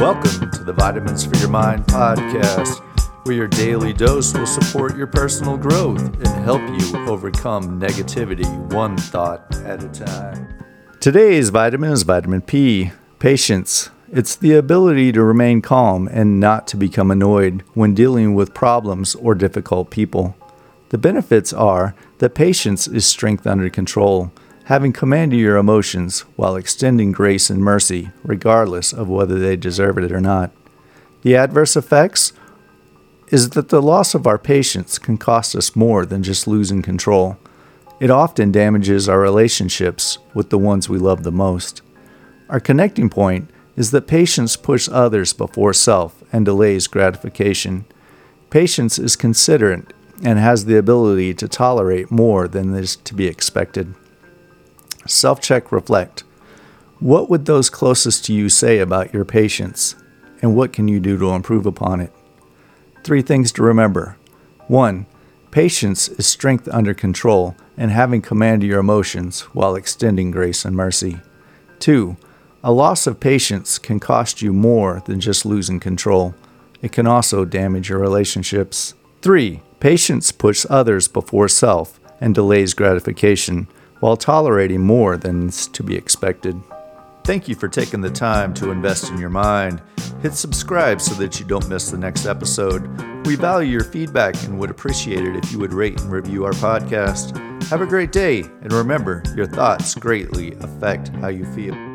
Welcome to the Vitamins for Your Mind podcast, where your daily dose will support your personal growth and help you overcome negativity one thought at a time. Today's vitamin is vitamin P, patience. It's the ability to remain calm and not to become annoyed when dealing with problems or difficult people. The benefits are that patience is strength under control having command of your emotions while extending grace and mercy, regardless of whether they deserve it or not. The adverse effects is that the loss of our patience can cost us more than just losing control. It often damages our relationships with the ones we love the most. Our connecting point is that patience pushes others before self and delays gratification. Patience is considerate and has the ability to tolerate more than is to be expected. Self check, reflect. What would those closest to you say about your patience, and what can you do to improve upon it? Three things to remember. One, patience is strength under control and having command of your emotions while extending grace and mercy. Two, a loss of patience can cost you more than just losing control. It can also damage your relationships. Three, patience puts others before self and delays gratification while tolerating more than is to be expected. Thank you for taking the time to invest in your mind. Hit subscribe so that you don't miss the next episode. We value your feedback and would appreciate it if you would rate and review our podcast. Have a great day, and remember, your thoughts greatly affect how you feel.